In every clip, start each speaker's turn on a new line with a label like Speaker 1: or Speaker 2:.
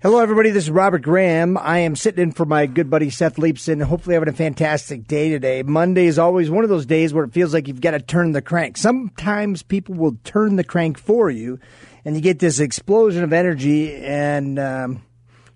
Speaker 1: Hello, everybody. This is Robert Graham. I am sitting in for my good buddy Seth Leibsohn. Hopefully, having a fantastic day today. Monday is always one of those days where it feels like you've got to turn the crank. Sometimes people will turn the crank for you, and you get this explosion of energy and, um,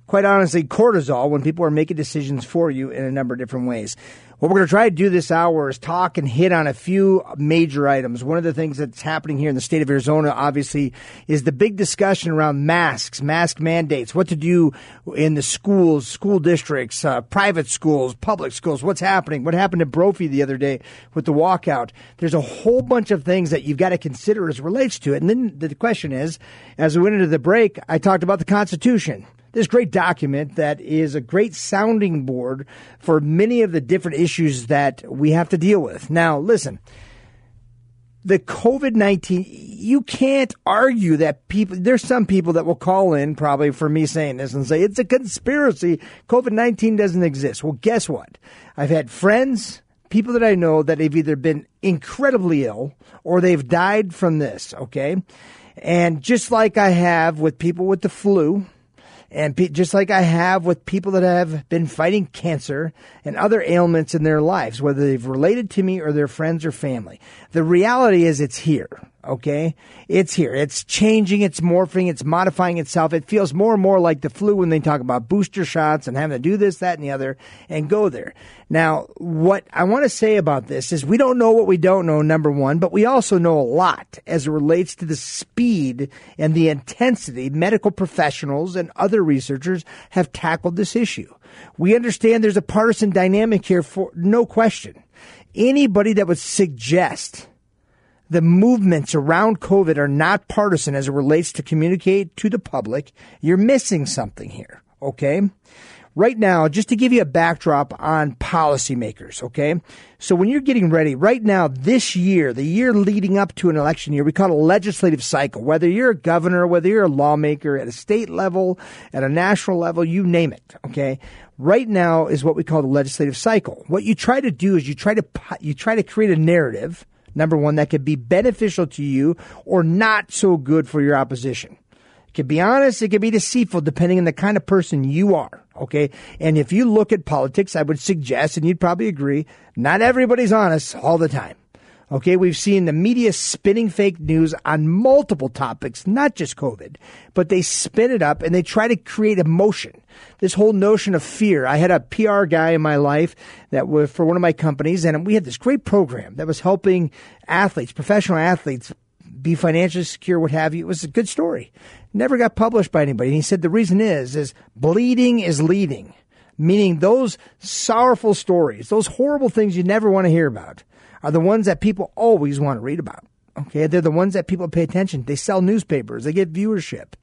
Speaker 1: quite honestly, cortisol when people are making decisions for you in a number of different ways. What we're going to try to do this hour is talk and hit on a few major items. One of the things that's happening here in the state of Arizona, obviously, is the big discussion around masks, mask mandates, what to do in the schools, school districts, uh, private schools, public schools, what's happening, what happened to Brophy the other day with the walkout. There's a whole bunch of things that you've got to consider as relates to it. And then the question is, as we went into the break, I talked about the Constitution this great document that is a great sounding board for many of the different issues that we have to deal with. Now, listen, the COVID 19, you can't argue that people, there's some people that will call in probably for me saying this and say it's a conspiracy. COVID 19 doesn't exist. Well, guess what? I've had friends, people that I know that have either been incredibly ill or they've died from this, okay? And just like I have with people with the flu, and pe- just like I have with people that have been fighting cancer and other ailments in their lives, whether they've related to me or their friends or family, the reality is it's here. Okay. It's here. It's changing. It's morphing. It's modifying itself. It feels more and more like the flu when they talk about booster shots and having to do this, that, and the other and go there. Now, what I want to say about this is we don't know what we don't know, number one, but we also know a lot as it relates to the speed and the intensity medical professionals and other researchers have tackled this issue. We understand there's a partisan dynamic here for no question. Anybody that would suggest the movements around COVID are not partisan as it relates to communicate to the public, you're missing something here. Okay. Right now, just to give you a backdrop on policymakers, okay? So when you're getting ready, right now, this year, the year leading up to an election year, we call it a legislative cycle. Whether you're a governor, whether you're a lawmaker at a state level, at a national level, you name it, okay? Right now is what we call the legislative cycle. What you try to do is you try to, you try to create a narrative number one, that could be beneficial to you or not so good for your opposition. It could be honest, it could be deceitful, depending on the kind of person you are. Okay. And if you look at politics, I would suggest, and you'd probably agree, not everybody's honest all the time. Okay, we've seen the media spinning fake news on multiple topics, not just COVID, but they spin it up and they try to create emotion. This whole notion of fear. I had a PR guy in my life that was for one of my companies, and we had this great program that was helping athletes, professional athletes, be financially secure, what have you. It was a good story. Never got published by anybody. And he said the reason is, is bleeding is leading, meaning those sorrowful stories, those horrible things you never want to hear about are the ones that people always want to read about. Okay. They're the ones that people pay attention. They sell newspapers. They get viewership.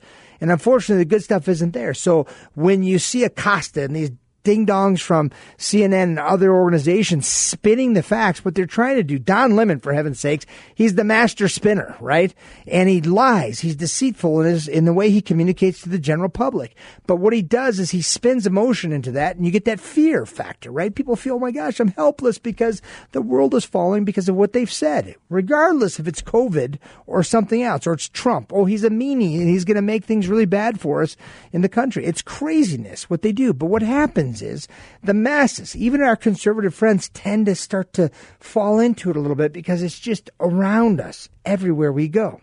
Speaker 1: And unfortunately, the good stuff isn't there. So when you see Acosta and these ding dongs from CNN and other organizations spinning the facts, what they're trying to do. Don Lemon, for heaven's sakes, he's the master spinner, right? And he lies. He's deceitful in his, in the way he communicates to the general public. But what he does is he spins emotion into that and you get that fear factor, right? People feel, oh my gosh, I'm helpless because the world is falling because of what they've said, regardless if it's COVID or something else, or it's Trump. Oh, he's a meanie and he's going to make things really bad for us in the country. It's craziness what they do. But what happens happens is the masses, even our conservative friends, tend to start to fall into it a little bit because it's just around us everywhere we go.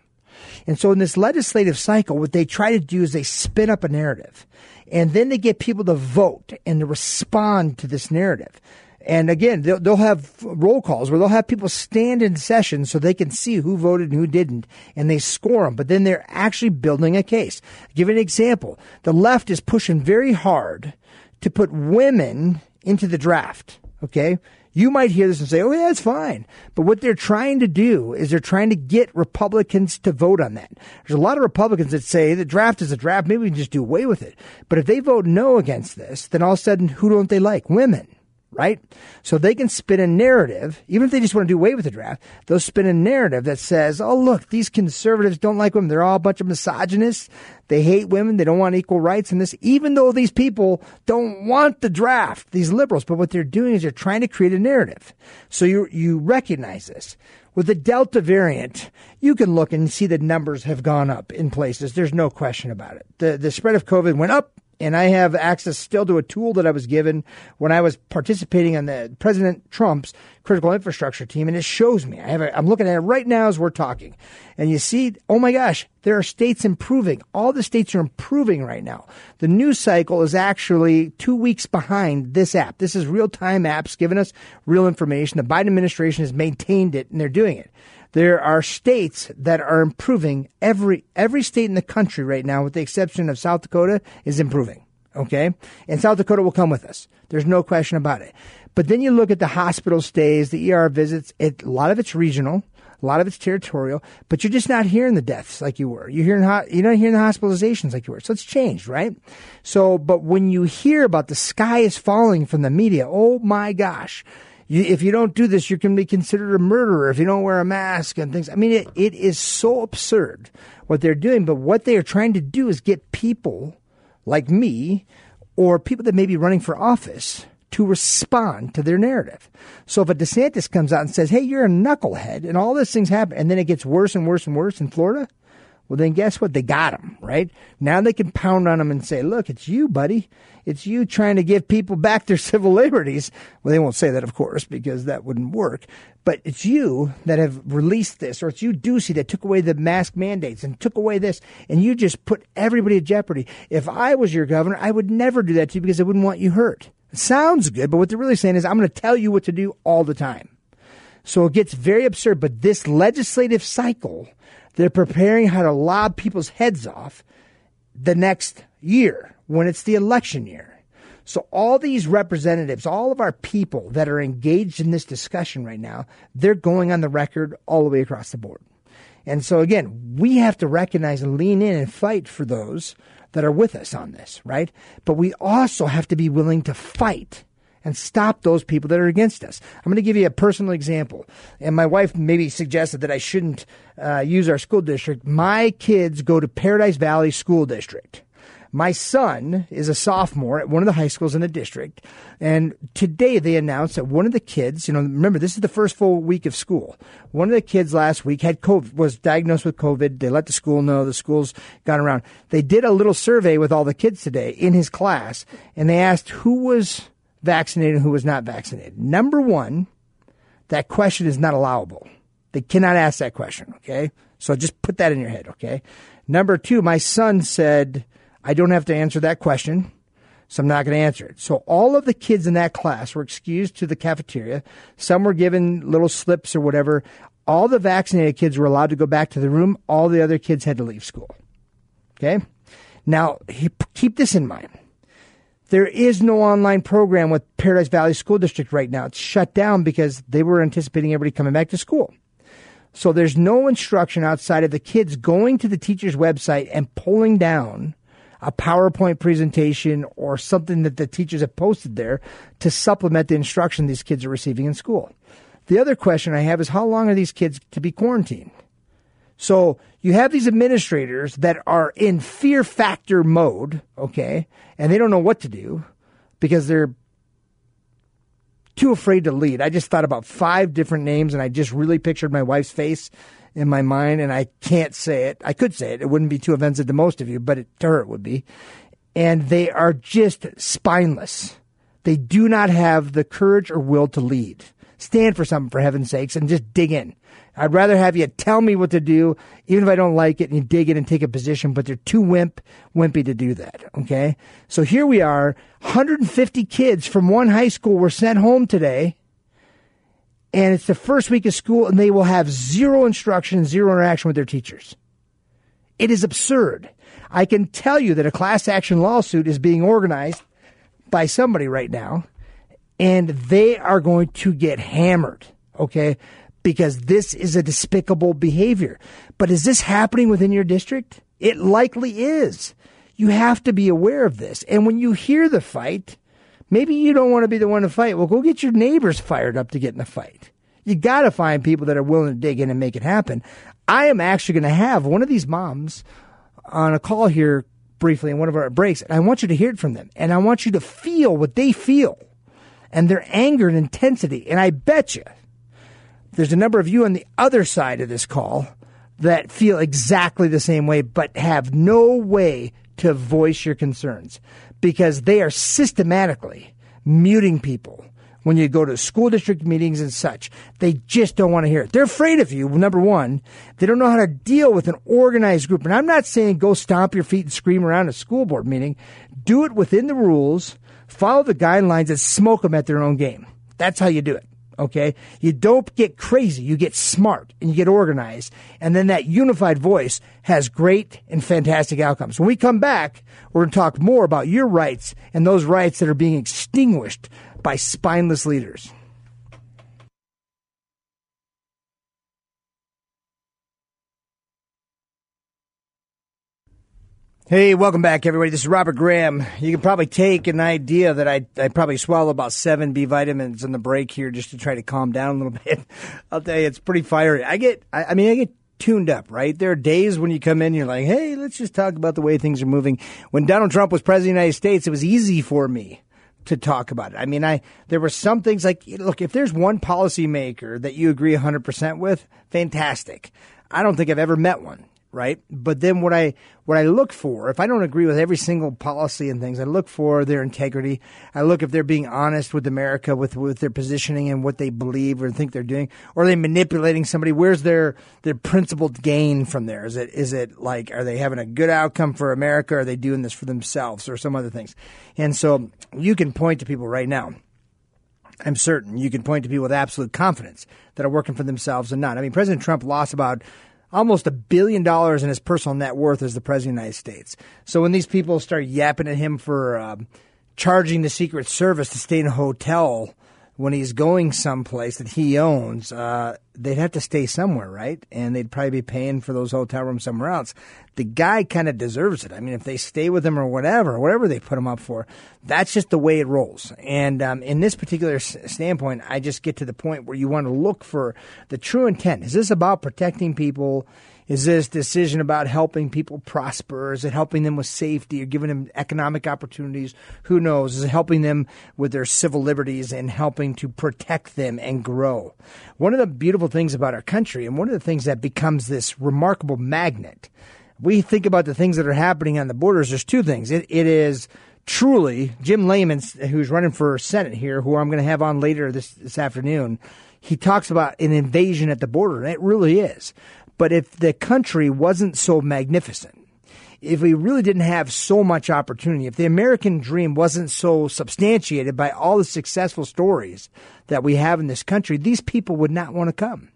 Speaker 1: And so in this legislative cycle, what they try to do is they spin up a narrative and then they get people to vote and to respond to this narrative. And again, they'll, they'll, have roll calls where they'll have people stand in session so they can see who voted and who didn't, and they score them. But then they're actually building a case. I'll give an example. The left is pushing very hard to put women into the draft. Okay. You might hear this and say, oh, yeah, that's fine. But what they're trying to do is they're trying to get Republicans to vote on that. There's a lot of Republicans that say the draft is a draft. Maybe we can just do away with it. But if they vote no against this, then all of a sudden, who don't they like? Women right? So they can spin a narrative, even if they just want to do away with the draft, they'll spin a narrative that says, oh, look, these conservatives don't like women. They're all a bunch of misogynists. They hate women. They don't want equal rights in this, even though these people don't want the draft, these liberals. But what they're doing is they're trying to create a narrative. So you, you recognize this. With the Delta variant, you can look and see the numbers have gone up in places. There's no question about it. The, the spread of COVID went up and I have access still to a tool that I was given when I was participating on the President Trump's critical infrastructure team, and it shows me. I have a, I'm looking at it right now as we're talking, and you see, oh my gosh, there are states improving. All the states are improving right now. The news cycle is actually two weeks behind this app. This is real time apps giving us real information. The Biden administration has maintained it, and they're doing it. There are states that are improving. Every every state in the country right now, with the exception of South Dakota, is improving. Okay, and South Dakota will come with us. There's no question about it. But then you look at the hospital stays, the ER visits. It, a lot of it's regional. A lot of it's territorial, but you're just not hearing the deaths like you were. You're hearing you're not hearing the hospitalizations like you were. So it's changed, right? So, but when you hear about the sky is falling from the media, oh my gosh, you, if you don't do this, you can be considered a murderer if you don't wear a mask and things. I mean, it, it is so absurd what they're doing. But what they are trying to do is get people like me or people that may be running for office to respond to their narrative. So if a DeSantis comes out and says, hey, you're a knucklehead and all these things happen, and then it gets worse and worse and worse in Florida, well, then guess what? They got him, right? Now they can pound on him and say, look, it's you, buddy. It's you trying to give people back their civil liberties. Well, they won't say that, of course, because that wouldn't work. But it's you that have released this, or it's you, Ducey, that took away the mask mandates and took away this, and you just put everybody at jeopardy. If I was your governor, I would never do that to you because I wouldn't want you hurt. It sounds good, but what they're really saying is, I'm going to tell you what to do all the time. So it gets very absurd. But this legislative cycle they're preparing how to lob people's heads off the next year when it's the election year. So all these representatives, all of our people that are engaged in this discussion right now, they're going on the record all the way across the board. And so again, we have to recognize and lean in and fight for those that are with us on this, right? But we also have to be willing to fight and stop those people that are against us. I'm going to give you a personal example. And my wife maybe suggested that I shouldn't uh, use our school district. My kids go to Paradise Valley School District. My son is a sophomore at one of the high schools in the district. And today they announced that one of the kids, you know, remember this is the first full week of school. One of the kids last week had COVID, was diagnosed with COVID. They let the school know. The school's gone around. They did a little survey with all the kids today in his class and they asked who was vaccinated who was not vaccinated. Number one, that question is not allowable. They cannot ask that question, okay? So just put that in your head, okay? Number two, my son said, I don't have to answer that question, so I'm not going to answer it. So all of the kids in that class were excused to the cafeteria. Some were given little slips or whatever. All the vaccinated kids were allowed to go back to the room. All the other kids had to leave school. Okay? Now, keep this in mind. There is no online program with Paradise Valley School District right now. It's shut down because they were anticipating everybody coming back to school. So there's no instruction outside of the kids going to the teacher's website and pulling down a PowerPoint presentation or something that the teachers have posted there to supplement the instruction these kids are receiving in school. The other question I have is how long are these kids to be quarantined? So you have these administrators that are in fear factor mode, okay, and they don't know what to do because they're too afraid to lead. I just thought about five different names and I just really pictured my wife's face in my mind and I can't say it. I could say it. It wouldn't be too offensive to most of you, but it, to her it would be. And they are just spineless. They do not have the courage or will to lead. Stand for something for heaven's sakes and just dig in. I'd rather have you tell me what to do, even if I don't like it, and you dig in and take a position, but they're too wimp, wimpy to do that. Okay. So here we are. 150 kids from one high school were sent home today. And it's the first week of school and they will have zero instruction, zero interaction with their teachers. It is absurd. I can tell you that a class action lawsuit is being organized by somebody right now and they are going to get hammered. Okay. Because this is a despicable behavior. But is this happening within your district? It likely is. You have to be aware of this. And when you hear the fight, maybe you don't want to be the one to fight. Well, go get your neighbors fired up to get in the fight. You got to find people that are willing to dig in and make it happen. I am actually going to have one of these moms on a call here briefly in one of our breaks, and I want you to hear it from them. And I want you to feel what they feel and their anger and intensity. And I bet you there's a number of you on the other side of this call that feel exactly the same way, but have no way to voice your concerns because they are systematically muting people when you go to school district meetings and such. They just don't want to hear it. They're afraid of you, number one. They don't know how to deal with an organized group. And I'm not saying go stomp your feet and scream around a school board meeting. Do it within the rules, follow the guidelines, and smoke them at their own game. That's how you do it. Okay. You don't get crazy. You get smart and you get organized. And then that unified voice has great and fantastic outcomes. When we come back, we're going to talk more about your rights and those rights that are being extinguished by spineless leaders. Hey, welcome back, everybody. This is Robert Graham. You can probably take an idea that I, I probably swallow about seven B vitamins in the break here just to try to calm down a little bit. I'll tell you, it's pretty fiery. I get, I, I mean, I get tuned up, right? There are days when you come in, you're like, hey, let's just talk about the way things are moving. When Donald Trump was president of the United States, it was easy for me to talk about it. I mean, I there were some things like, look, if there's one policymaker that you agree 100% with, fantastic. I don't think I've ever met one right? But then what I what I look for, if I don't agree with every single policy and things, I look for their integrity. I look if they're being honest with America, with with their positioning and what they believe or think they're doing, or are they manipulating somebody? Where's their their principled gain from there? Is it is it like are they having a good outcome for America? Or are they doing this for themselves or some other things? And so you can point to people right now. I'm certain you can point to people with absolute confidence that are working for themselves and not. I mean, President Trump lost about almost a billion dollars in his personal net worth as the president of the United States. So when these people start yapping at him for uh, charging the Secret Service to stay in a hotel when he's going someplace that he owns, uh, they'd have to stay somewhere, right? And they'd probably be paying for those hotel rooms somewhere else. The guy kind of deserves it. I mean, if they stay with him or whatever, whatever they put him up for, that's just the way it rolls. And um, in this particular s- standpoint, I just get to the point where you want to look for the true intent. Is this about protecting people? Is this decision about helping people prosper? Is it helping them with safety or giving them economic opportunities? Who knows? Is it helping them with their civil liberties and helping to protect them and grow? One of the beautiful things about our country and one of the things that becomes this remarkable magnet, we think about the things that are happening on the borders. There's two things. it, it is truly Jim Lamon, who's running for Senate here, who I'm going to have on later this, this afternoon, he talks about an invasion at the border, and it really is. But if the country wasn't so magnificent, if we really didn't have so much opportunity, if the American dream wasn't so substantiated by all the successful stories that we have in this country, these people would not want to come.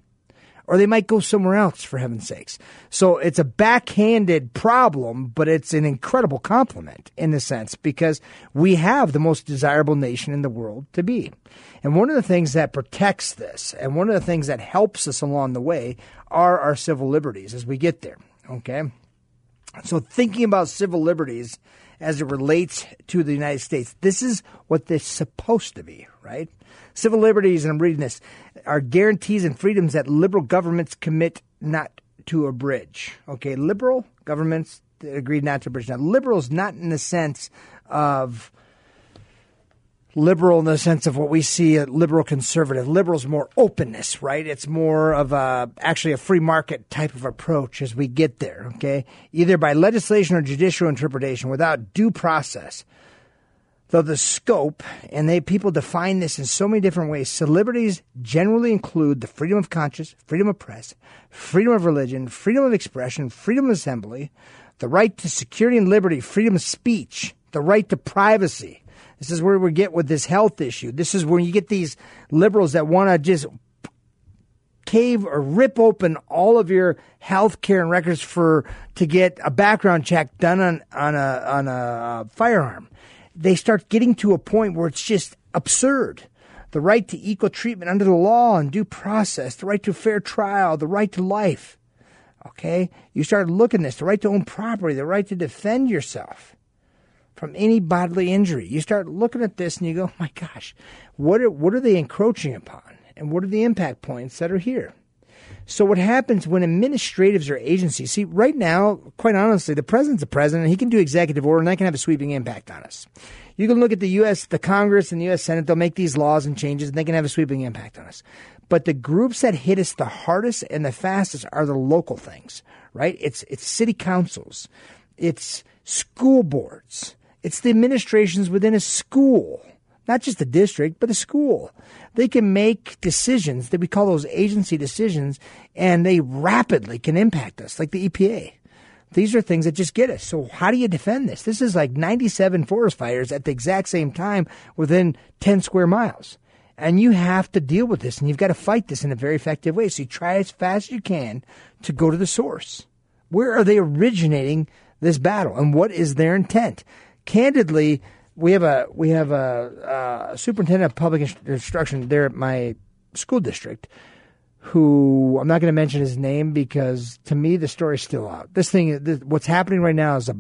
Speaker 1: Or they might go somewhere else, for heaven's sakes. So it's a backhanded problem, but it's an incredible compliment in a sense because we have the most desirable nation in the world to be. And one of the things that protects this and one of the things that helps us along the way are our civil liberties as we get there. Okay. So thinking about civil liberties as it relates to the United States, this is what they're supposed to be, right? Civil liberties, and I'm reading this, are guarantees and freedoms that liberal governments commit not to abridge. Okay, liberal governments agreed not to abridge. Now, liberals not in the sense of liberal in the sense of what we see a liberal conservative. Liberals more openness, right? It's more of a actually a free market type of approach as we get there, okay? Either by legislation or judicial interpretation without due process. Though the scope, and they people define this in so many different ways, so liberties generally include the freedom of conscience, freedom of press, freedom of religion, freedom of expression, freedom of assembly, the right to security and liberty, freedom of speech, the right to privacy, this is where we get with this health issue. This is where you get these liberals that want to just cave or rip open all of your health care and records for to get a background check done on on a on a uh, firearm. They start getting to a point where it's just absurd. The right to equal treatment under the law and due process, the right to fair trial, the right to life. Okay? You start looking at this, the right to own property, the right to defend yourself from any bodily injury. You start looking at this and you go, oh my gosh, what are, what are they encroaching upon? And what are the impact points that are here? So what happens when administratives or agencies see right now, quite honestly, the president's the president, and he can do executive order and that can have a sweeping impact on us. You can look at the US, the Congress and the US Senate, they'll make these laws and changes and they can have a sweeping impact on us. But the groups that hit us the hardest and the fastest are the local things, right? It's it's city councils, it's school boards, it's the administrations within a school not just the district, but the school. They can make decisions that we call those agency decisions, and they rapidly can impact us, like the EPA. These are things that just get us. So, how do you defend this? This is like 97 forest fires at the exact same time within 10 square miles. And you have to deal with this, and you've got to fight this in a very effective way. So, you try as fast as you can to go to the source. Where are they originating this battle, and what is their intent? Candidly, we have a we have a, a superintendent of public instruction there at my school district who I'm not going to mention his name because to me the story's still out. This thing, this, what's happening right now is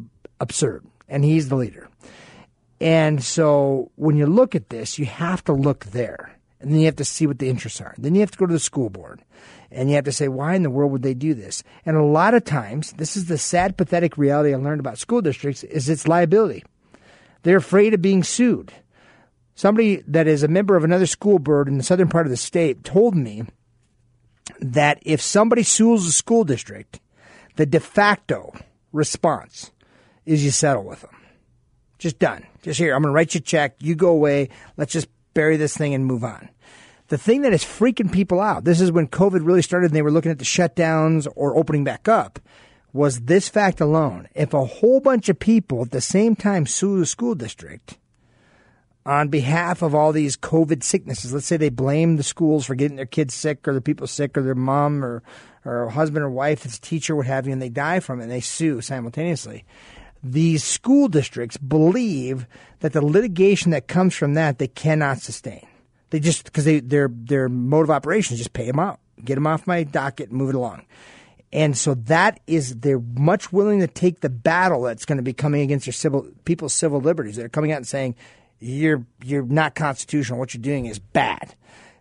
Speaker 1: absurd, and he's the leader. And so when you look at this, you have to look there, and then you have to see what the interests are. Then you have to go to the school board, and you have to say, why in the world would they do this? And a lot of times, this is the sad, pathetic reality I learned about school districts: is its liability. They're afraid of being sued. Somebody that is a member of another school board in the southern part of the state told me that if somebody sues a school district, the de facto response is you settle with them. Just done. Just here, I'm going to write you a check. You go away. Let's just bury this thing and move on. The thing that is freaking people out, this is when COVID really started and they were looking at the shutdowns or opening back up, was this fact alone. If a whole bunch of people at the same time sue the school district on behalf of all these COVID sicknesses, let's say they blame the schools for getting their kids sick or the people sick or their mom or, or husband or wife, it's a teacher, what have you, and they die from it and they sue simultaneously. These school districts believe that the litigation that comes from that they cannot sustain. They just because they their their mode of operation is just pay them out, get them off my docket, move it along. And so that is they're much willing to take the battle that's going to be coming against their civil people's civil liberties. They're coming out and saying you're you're not constitutional. What you're doing is bad.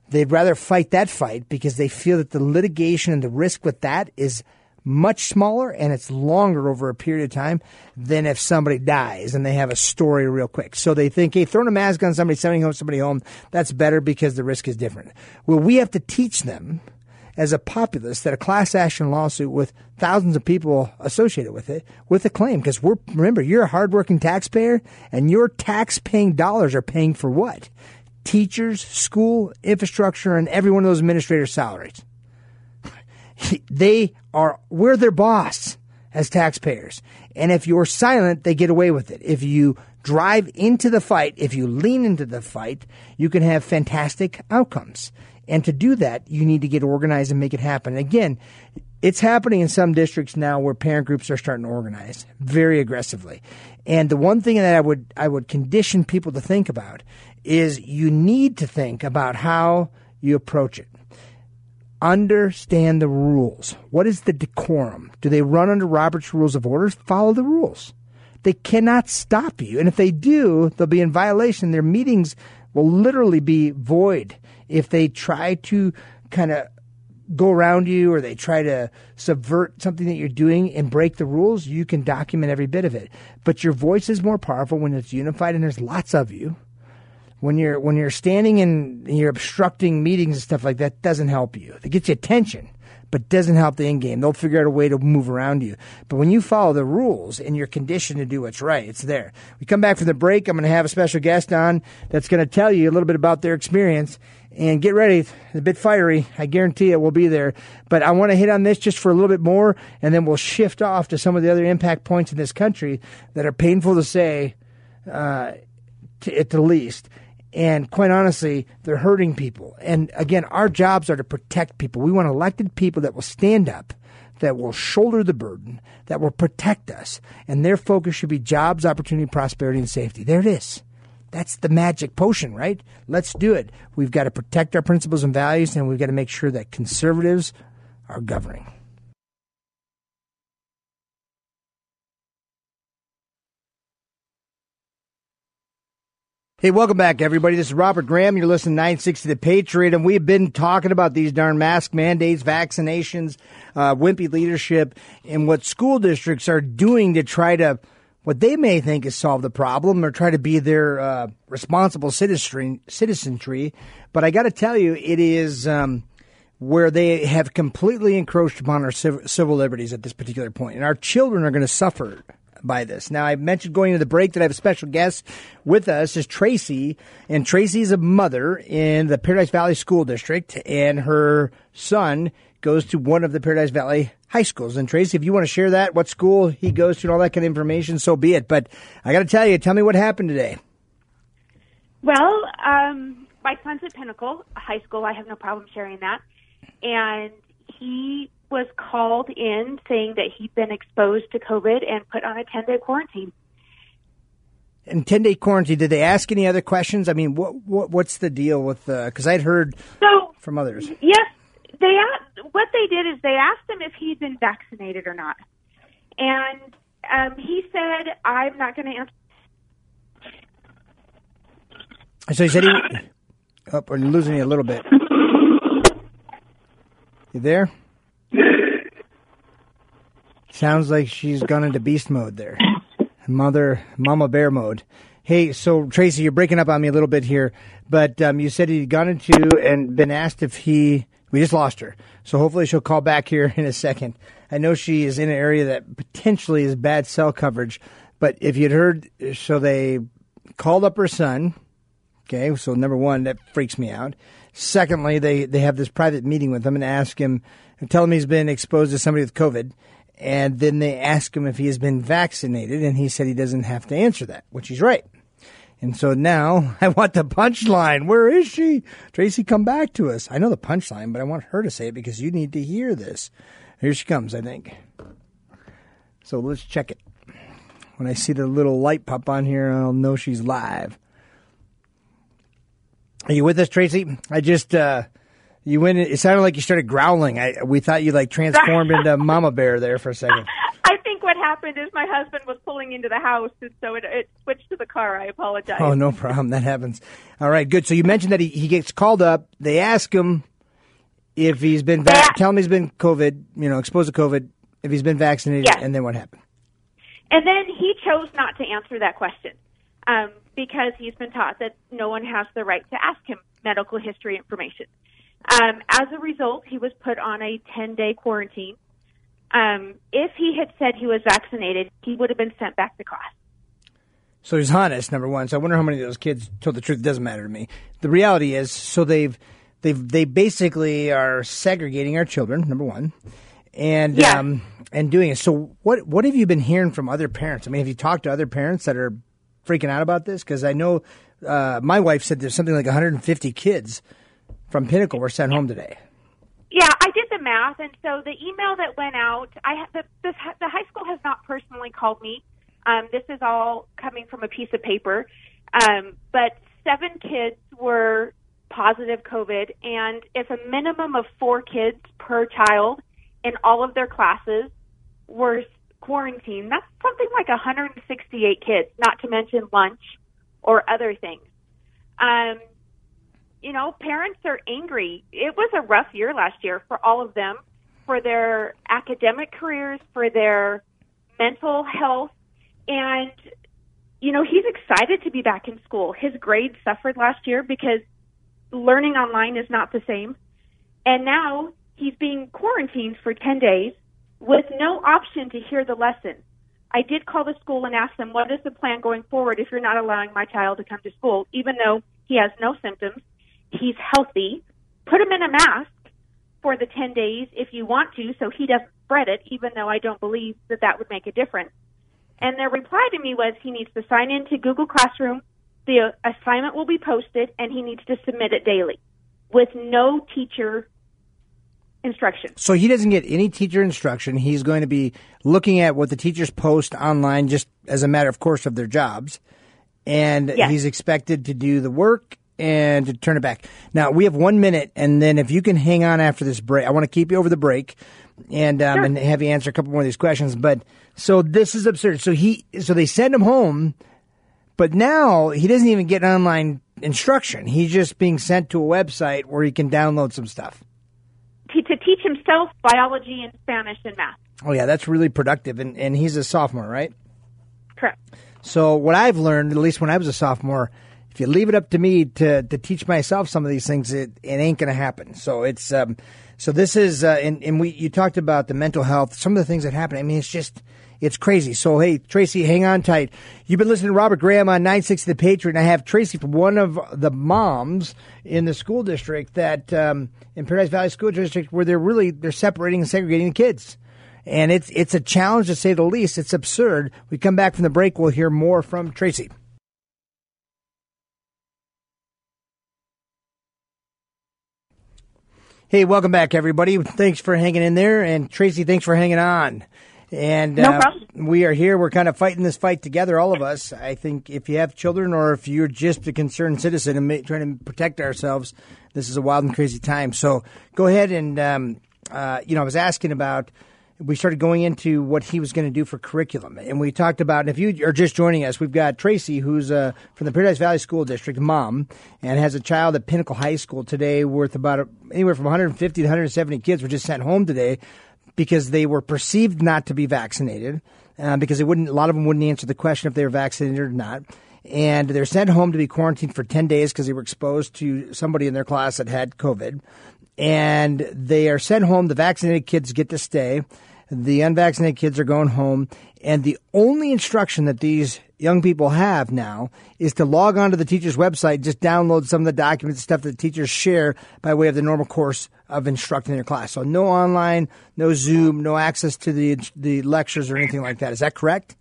Speaker 1: They'd rather fight that fight because they feel that the litigation and the risk with that is much smaller and it's longer over a period of time than if somebody dies and they have a story real quick. So they think, hey, throwing a mask on somebody, sending home somebody home, that's better because the risk is different. Well, we have to teach them as a populace that a class action lawsuit with thousands of people associated with it with a claim. Because we're remember you're a hardworking taxpayer and your tax paying dollars are paying for what? Teachers school infrastructure and every one of those administrators salaries. They are we're their boss as taxpayers and if you're silent they get away with it if you drive into the fight if you lean into the fight you can have fantastic outcomes and to do that, you need to get organized and make it happen. Again, it's happening in some districts now where parent groups are starting to organize very aggressively. And the one thing that I would I would condition people to think about is you need to think about how you approach it. Understand the rules. What is the decorum? Do they run under Robert's Rules of Order? Follow the rules. They cannot stop you. And if they do, they'll be in violation. Their meetings will literally be void if they try to kind of go around you or they try to subvert something that you're doing and break the rules, you can document every bit of it. But your voice is more powerful when it's unified and there's lots of you. When you're when you're standing and you're obstructing meetings and stuff like that, doesn't help you. It gets you attention but doesn't help the end game. They'll figure out a way to move around you. But when you follow the rules and you're conditioned to do what's right, it's there. We come back from the break. I'm going to have a special guest on that's going to tell you a little bit about their experience. And get ready, it's a bit fiery. I guarantee it will be there. But I want to hit on this just for a little bit more, and then we'll shift off to some of the other impact points in this country that are painful to say, uh, to, at the least. And quite honestly, they're hurting people. And again, our jobs are to protect people. We want elected people that will stand up, that will shoulder the burden, that will protect us. And their focus should be jobs, opportunity, prosperity, and safety. There it is. That's the magic potion, right? Let's do it. We've got to protect our principles and values, and we've got to make sure that conservatives are governing. Hey, welcome back, everybody. This is Robert Graham. You're listening to 960 The Patriot, and we've been talking about these darn mask mandates, vaccinations, uh, wimpy leadership, and what school districts are doing to try to, what they may think is solve the problem or try to be their uh, responsible citizenry. But I got to tell you, it is um, where they have completely encroached upon our civil liberties at this particular point, and our children are going to suffer by this. Now, I mentioned going into the break that I have a special guest with us is Tracy, and Tracy is a mother in the Paradise Valley School District, and her son goes to one of the Paradise Valley high schools. And Tracy, if you want to share that, what school he goes to, and all that kind of information, so be it. But I got to tell you, tell me what happened today.
Speaker 2: Well, um, my son's at Pinnacle High School. I have no problem sharing that, and he was called in saying that he'd been exposed to COVID and put on a 10 day quarantine.
Speaker 1: And 10 day quarantine, did they ask any other questions? I mean, what, what what's the deal with, because uh, I'd heard
Speaker 2: so,
Speaker 1: from others.
Speaker 2: Yes, they asked, what they did is they asked him if he'd been vaccinated or not. And um, he said, I'm not going to answer.
Speaker 1: So he said he, oh, we're losing you a little bit. You there? Sounds like she's gone into beast mode there. Mother, mama bear mode. Hey, so Tracy, you're breaking up on me a little bit here, but um, you said he'd gone into and been asked if he. We just lost her, so hopefully she'll call back here in a second. I know she is in an area that potentially is bad cell coverage, but if you'd heard, so they called up her son. Okay, so number one, that freaks me out. Secondly, they they have this private meeting with him and ask him, and tell him he's been exposed to somebody with COVID and then they ask him if he has been vaccinated, and he said he doesn't have to answer that, which he's right. And so now I want the punchline. Where is she? Tracy, come back to us. I know the punchline, but I want her to say it because you need to hear this. Here she comes, I think. So let's check it. When I see the little light pop on here, I'll know she's live. Are you with us, Tracy? I just uh, you went. It sounded like you started growling. I we thought you like transformed into Mama Bear there for a second.
Speaker 2: I think what happened is my husband was pulling into the house, and so it, it switched to the car. I apologize.
Speaker 1: Oh, no problem. That happens. All right, good. So you mentioned that he, he gets called up. They ask him if he's been va- yeah. tell him he's been COVID, you know, exposed to COVID. If he's been vaccinated, yes. and then what happened?
Speaker 2: And then he chose not to answer that question um, because he's been taught that no one has the right to ask him medical history information. Um, as a result, he was put on a 10 day quarantine. Um, if he had said he was vaccinated, he would have been sent back to class.
Speaker 1: So he's honest, number one. So I wonder how many of those kids told the truth. It doesn't matter to me. The reality is, so they've they've they basically are segregating our children. Number one, and
Speaker 2: yeah.
Speaker 1: um, and doing it. So what what have you been hearing from other parents? I mean, have you talked to other parents that are freaking out about this? Because I know uh, my wife said there's something like 150 kids from Pinnacle were sent home today.
Speaker 2: Yeah, I did the math, and so the email that went out, I the, the, the high school has not personally called me. Um, this is all coming from a piece of paper, um, but seven kids were positive COVID, and if a minimum of four kids per child in all of their classes were quarantined, that's something like 168 kids, not to mention lunch or other things. Um, you know, parents are angry. It was a rough year last year for all of them, for their academic careers, for their mental health, and you know, he's excited to be back in school. His grades suffered last year because learning online is not the same. And now he's being quarantined for 10 days with no option to hear the lesson. I did call the school and ask them, what is the plan going forward if you're not allowing my child to come to school, even though he has no symptoms he's healthy, put him in a mask for the 10 days if you want to so he doesn't spread it, even though I don't believe that that would make a difference. And their reply to me was he needs to sign into Google Classroom, the assignment will be posted, and he needs to submit it daily with no teacher instruction.
Speaker 1: So he doesn't get any teacher instruction. He's going to be looking at what the teachers post online just as a matter of course of their jobs and
Speaker 2: Yes.
Speaker 1: he's expected to do the work and to turn it back. Now we have one minute, and then if you can hang on after this break, I want to keep you over the break and um,
Speaker 2: Sure.
Speaker 1: and have you answer a couple more of these questions. But so this is absurd. So he so they send him home, but now he doesn't even get online instruction. He's just being sent to a website where he can download some stuff.
Speaker 2: To, to teach himself biology and Spanish and math.
Speaker 1: Oh yeah, that's really productive, and and he's a sophomore, right?
Speaker 2: Correct.
Speaker 1: So what I've learned, at least when I was a sophomore, if you leave it up to me to to teach myself some of these things, it, it ain't going to happen. So it's um, so this is uh, and and we you talked about the mental health, some of the things that happen. I mean, it's just it's crazy. So hey, Tracy, hang on tight. You've been listening to Robert Graham on 960 The Patriot, and I have Tracy from one of the moms in the school district that um, in Paradise Valley School District where they're really they're separating and segregating the kids and it's it's a challenge to say the least. It's absurd. We come back from the break. We'll hear more from Tracy. Hey, welcome back, everybody. Thanks for hanging in there, and Tracy, thanks for hanging on. And
Speaker 2: No
Speaker 1: uh, we are here. We're kind of fighting this fight together, all of us. I think if you have children or if you're just a concerned citizen and ma- trying to protect ourselves, this is a wild and crazy time. So go ahead and, um, uh, you know, I was asking about. We started going into what he was going to do for curriculum, and we talked about. And if you are just joining us, we've got Tracy, who's uh, from the Paradise Valley School District, mom, and has a child at Pinnacle High School today, worth about anywhere from 150 to 170 kids were just sent home today because they were perceived not to be vaccinated, uh, because they wouldn't. A lot of them wouldn't answer the question if they were vaccinated or not, and they're sent home to be quarantined for ten days because they were exposed to somebody in their class that had COVID, and they are sent home. The vaccinated kids get to stay. The unvaccinated kids are going home, and the only instruction that these young people have now is to log on to the teacher's website, just download some of the documents stuff that the teachers share by way of the normal course of instructing their class. So no online, no Zoom, no access to the the lectures or anything like that. Is that correct?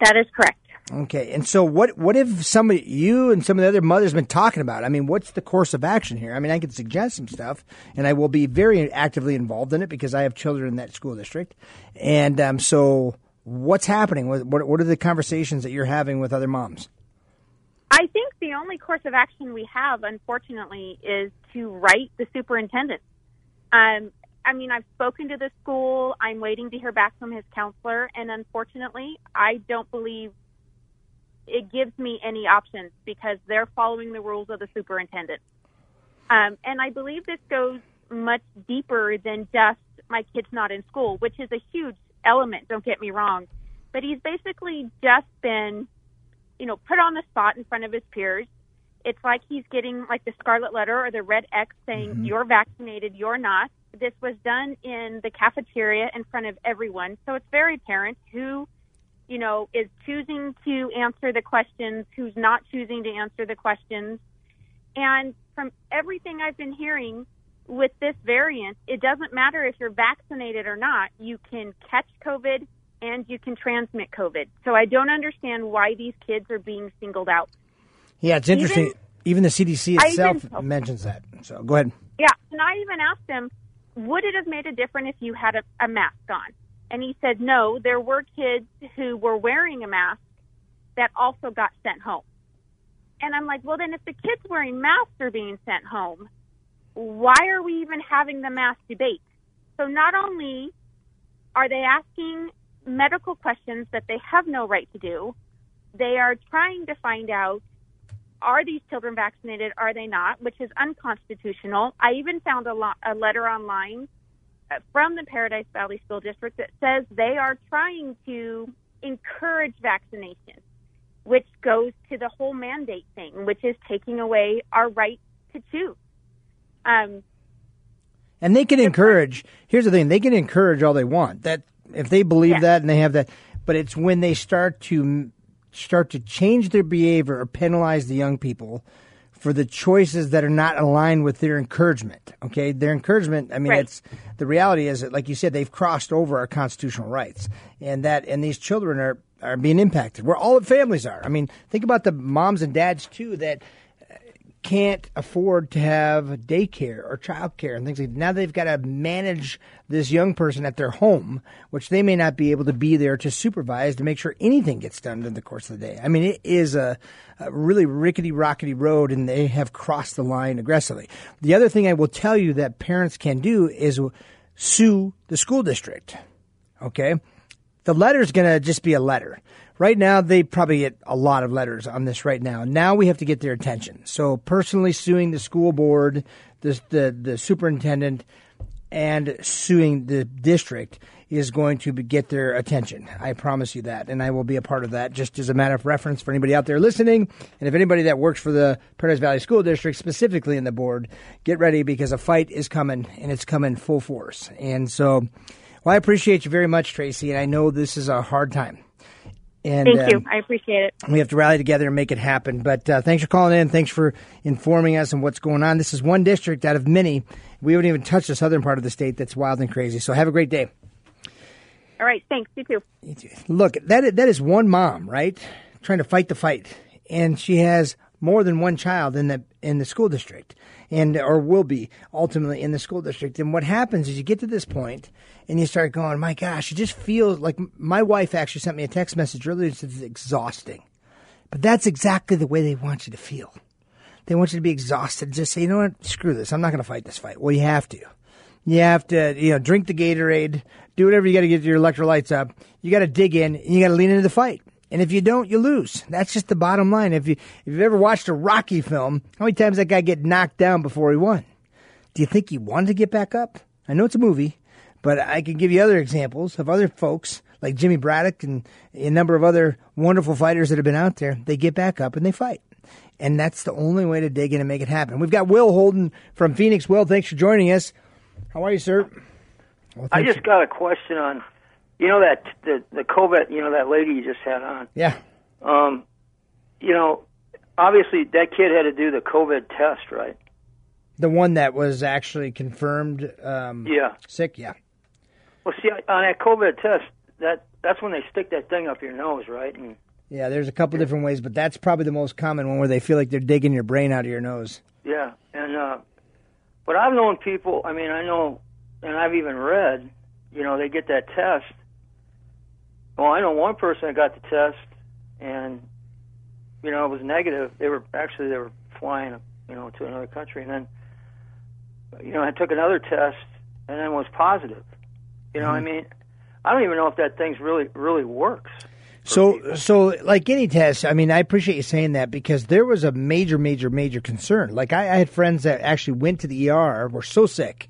Speaker 2: That is correct.
Speaker 1: Okay. And so what what have some of you and some of the other mothers been talking about? I mean, what's the course of action here? I mean, I can suggest some stuff and I will be very actively involved in it because I have children in that school district. And um, so what's happening? What, what what are the conversations that you're having with other moms?
Speaker 2: I think the only course of action we have, unfortunately, is to write the superintendent. Um, I mean, I've spoken to the school. I'm waiting to hear back from his counselor, and unfortunately, I don't believe it gives me any options because they're following the rules of the superintendent. Um, and I believe this goes much deeper than just my kid's not in school, which is a huge element. Don't get me wrong, but he's basically just been you know, put on the spot in front of his peers. It's like he's getting like the scarlet letter or the red X saying, you're vaccinated, you're not. This was done in the cafeteria in front of everyone. So it's very apparent who, you know, is choosing to answer the questions, who's not choosing to answer the questions. And from everything I've been hearing with this variant, it doesn't matter if you're vaccinated or not, you can catch COVID and you can transmit COVID. So I don't understand why these kids are being singled out.
Speaker 1: Yeah, it's interesting. Even,
Speaker 2: Even-
Speaker 1: the CDC itself
Speaker 2: even-
Speaker 1: mentions that. So go ahead.
Speaker 2: Yeah, and I even asked him, would it have made a difference if you had a, a mask on? And he said, no, there were kids who were wearing a mask that also got sent home. And I'm like, well, then if the kids wearing masks are being sent home, why are we even having the mask debate? So not only are they asking medical questions that they have no right to do, they are trying to find out are these children vaccinated? Are they not? Which is unconstitutional. I even found a, lo- a letter online from the Paradise Valley School District that says they are trying to encourage vaccination, which goes to the whole mandate thing, which is taking away our right to choose. Um,
Speaker 1: And they can encourage. Here's the thing: they can encourage all they want. That if they believe
Speaker 2: Yeah.
Speaker 1: that and they have that, but it's when they start to start to change their behavior or penalize the young people for the choices that are not aligned with their encouragement. Okay, their encouragement. I mean,
Speaker 2: Right.
Speaker 1: it's the reality is that, like you said, they've crossed over our constitutional rights, and that and these children are are being impacted. Where all the families are. I mean, think about the moms and dads too that can't afford to have daycare or childcare and things like that. Now they've got to manage this young person at their home, which they may not be able to be there to supervise to make sure anything gets done in the course of the day. I mean, it is a, a really rickety, rockety road, and they have crossed the line aggressively. The other thing I will tell you that parents can do is sue the school district. Okay? The letter's going to just be a letter. Right now, they probably get a lot of letters on this right now. Now we have to get their attention. So personally suing the school board, the, the, the superintendent, and suing the district is going to get their attention. I promise you that. And I will be a part of that just as a matter of reference for anybody out there listening. And if anybody that works for the Paradise Valley School District, specifically in the board, get ready because a fight is coming and it's coming full force. And so, well, I appreciate you very much, Tracy. And I know this is a hard time.
Speaker 3: And, Thank you. Um, I appreciate it.
Speaker 1: We have to rally together and make it happen. But uh, thanks for calling in. Thanks for informing us on what's going on. This is one district out of many. We haven't even touched the southern part of the state that's wild and crazy. So have a great day.
Speaker 3: All right. Thanks. You too.
Speaker 1: Look, that that is one mom, right? Trying to fight the fight, and she has more than one child in the in the school district and or will be ultimately in the school district. And what happens is you get to this point and you start going, my gosh, it just feels like my wife actually sent me a text message earlier it's exhausting. But that's exactly the way they want you to feel. They want you to be exhausted. Just say, you know what? Screw this. I'm not going to fight this fight. Well, you have to. You have to, you know, drink the Gatorade, do whatever you got to get your electrolytes up. You got to dig in and you got to lean into the fight. And if you don't, you lose. That's just the bottom line. If you if you've ever watched a Rocky film, how many times that guy get knocked down before he won? Do you think he wanted to get back up? I know it's a movie, but I can give you other examples of other folks like Jimmy Braddock and a number of other wonderful fighters that have been out there. They get back up and they fight. And that's the only way to dig in and make it happen. We've got Will Holden from Phoenix. Will, thanks for joining us. How are you, sir?
Speaker 4: Well, I just you. got a question on you know that the the COVID, you know that lady you just had on.
Speaker 1: Yeah.
Speaker 4: Um, you know, obviously that kid had to do the COVID test, right?
Speaker 1: The one that was actually confirmed. Um,
Speaker 4: yeah.
Speaker 1: Sick. Yeah.
Speaker 4: Well, see, on that COVID test, that that's when they stick that thing up your nose, right? And,
Speaker 1: yeah, there's a couple different ways, but that's probably the most common one where they feel like they're digging your brain out of your nose.
Speaker 4: Yeah, and uh, but I've known people. I mean, I know, and I've even read. You know, they get that test, well, I know one person that got the test, and you know it was negative. They were actually they were flying, you know, to another country, and then you know I took another test, and then was positive. You know, mm-hmm. I mean, I don't even know if that thing's really really works.
Speaker 1: So,
Speaker 4: people.
Speaker 1: so like any test, I mean, I appreciate you saying that because there was a major, major, major concern. Like I, I had friends that actually went to the ER, were so sick,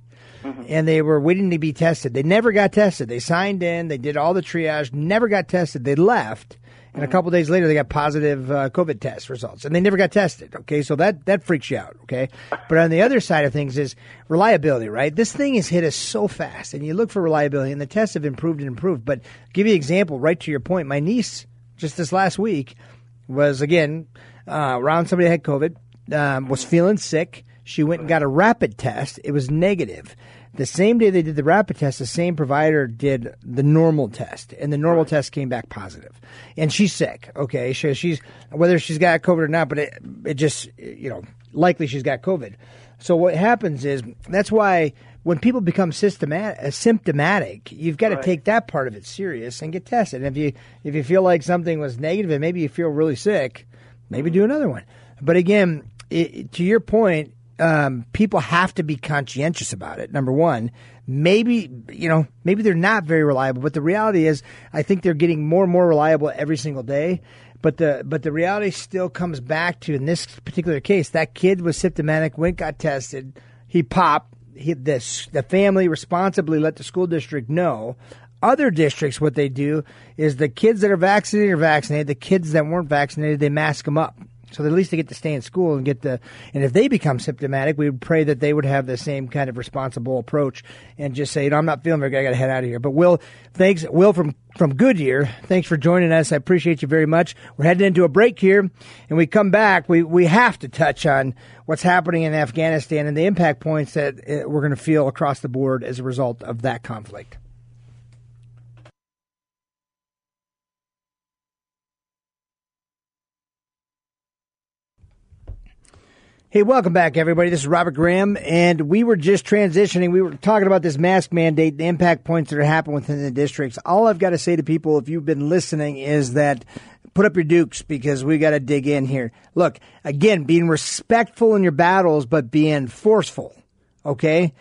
Speaker 1: mm-hmm. and they were waiting to be tested. They never got tested. They signed in, they did all the triage, never got tested. They left. And a mm-hmm. couple days later, they got positive uh, COVID test results, and they never got tested. Okay, so that that freaks you out. Okay, but on the other side of things is reliability. Right, this thing has hit us so fast, and you look for reliability, and the tests have improved and improved. But I'll give you an example, right to your point. My niece just this last week was again uh, around somebody that had COVID, um, was feeling sick. She went and got a rapid test. It was negative. The same day they did the rapid test, the same provider did the normal test, and the normal test came back positive. And she's sick. Okay, so she's whether she's got COVID or not, but it it just you know likely she's got COVID. So what happens is that's why when people become systematic, uh, symptomatic, you've got to take that part of it serious and get tested. And if you if you feel like something was negative and maybe you feel really sick, maybe do another one. But again, it, to your point, um, people have to be conscientious about it. Number one, maybe you know maybe they're not very reliable, but the reality is, I think they're getting more and more reliable every single day. But the but the reality still comes back to in this particular case, that kid was symptomatic, went got tested, he popped. He, this the family responsibly let the school district know. Other districts, what they do is the kids that are vaccinated are vaccinated. The kids that weren't vaccinated, they mask them up. So at least they get to stay in school and get the. And if they become symptomatic, we would pray that they would have the same kind of responsible approach and just say, you know, I'm not feeling very good. I got to head out of here. But Will, thanks, Will from from Goodyear. Thanks for joining us. I appreciate you very much. We're heading into a break here, and we come back. We we have to touch on what's happening in Afghanistan and the impact points that uh, we're going to feel across the board as a result of that conflict. Hey, welcome back, everybody. This is Robert Graham, and we were just transitioning. We were talking about this mask mandate, the impact points that are happening within the districts. All I've got to say to people, if you've been listening, is that put up your dukes because we got to dig in here. Look, again, being respectful in your battles, but being forceful. Okay?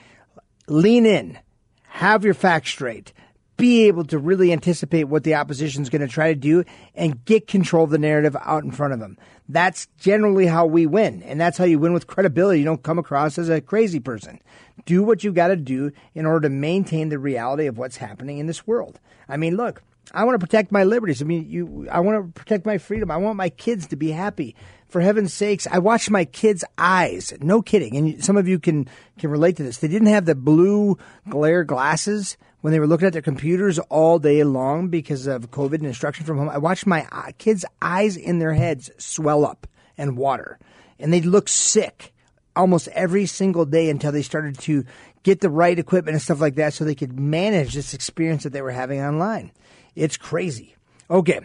Speaker 1: Lean in. Have your facts straight be able to really anticipate what the opposition is going to try to do and get control of the narrative out in front of them. That's generally how we win. And that's how you win with credibility. You don't come across as a crazy person. Do what you got to do in order to maintain the reality of what's happening in this world. I mean, look, I want to protect my liberties. I mean, you, I want to protect my freedom. I want my kids to be happy. For heaven's sakes, I watched my kids' eyes. No kidding. And some of you can, can relate to this. They didn't have the blue glare glasses when they were looking at their computers all day long because of COVID and instruction from home. I watched my uh, kids' eyes in their heads swell up and water, and they'd look sick almost every single day until they started to get the right equipment and stuff like that so they could manage this experience that they were having online. It's crazy. Okay.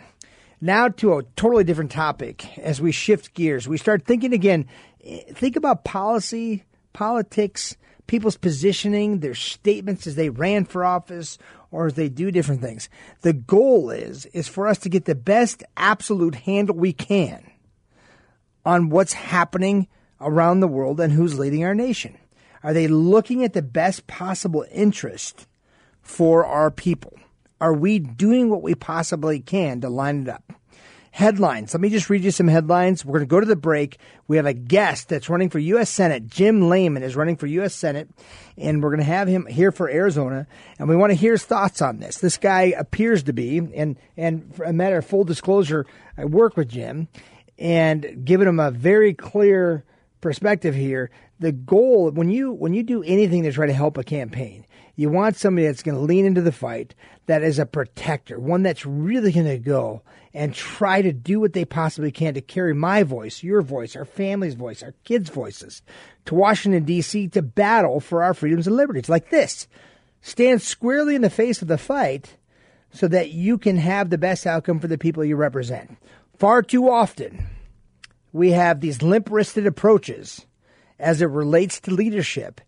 Speaker 1: Now to a totally different topic as we shift gears. We start thinking again, think about policy, politics, people's positioning, their statements as they ran for office or as they do different things. The goal is is for us to get the best absolute handle we can on what's happening around the world and who's leading our nation. Are they looking at the best possible interest for our people? Are we doing what we possibly can to line it up? Headlines. Let me just read you some headlines. We're going to go to the break. We have a guest that's running for U.S. Senate. Jim Lamon is running for U.S. Senate, and we're going to have him here for Arizona. And we want to hear his thoughts on this. This guy appears to be, and and a matter of full disclosure, I work with Jim, and giving him a very clear perspective here. The goal when you when you do anything to try to help a campaign, you want somebody that's going to lean into the fight, that is a protector, one that's really going to go and try to do what they possibly can to carry my voice, your voice, our family's voice, our kids' voices to Washington, D.C. to battle for our freedoms and liberties like this. Stand squarely in the face of the fight so that you can have the best outcome for the people you represent. Far too often, we have these limp wristed approaches as it relates to leadership,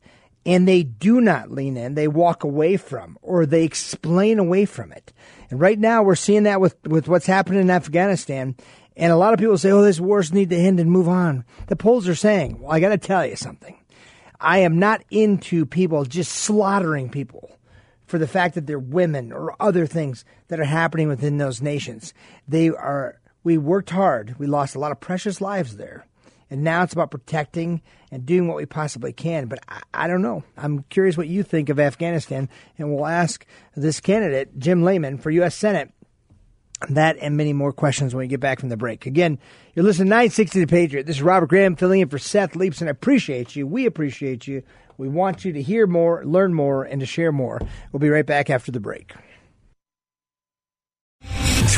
Speaker 1: and they do not lean in. They walk away from or they explain away from it. And right now we're seeing that with, with what's happening in Afghanistan. And a lot of people say, oh, this wars need to end and move on. The polls are saying, well, I got to tell you something. I am not into people just slaughtering people for the fact that they're women or other things that are happening within those nations. They are, we worked hard. We lost a lot of precious lives there. And now it's about protecting and doing what we possibly can. But I, I, don't know. I'm curious what you think of Afghanistan. And we'll ask this candidate, Jim Lamon, for U.S. Senate, that and many more questions when we get back from the break. Again, you're listening to 960 The Patriot. This is Robert Graham filling in for Seth Leibsohn, and I appreciate you. We appreciate you. We want you to hear more, learn more, and to share more. We'll be right back after the break.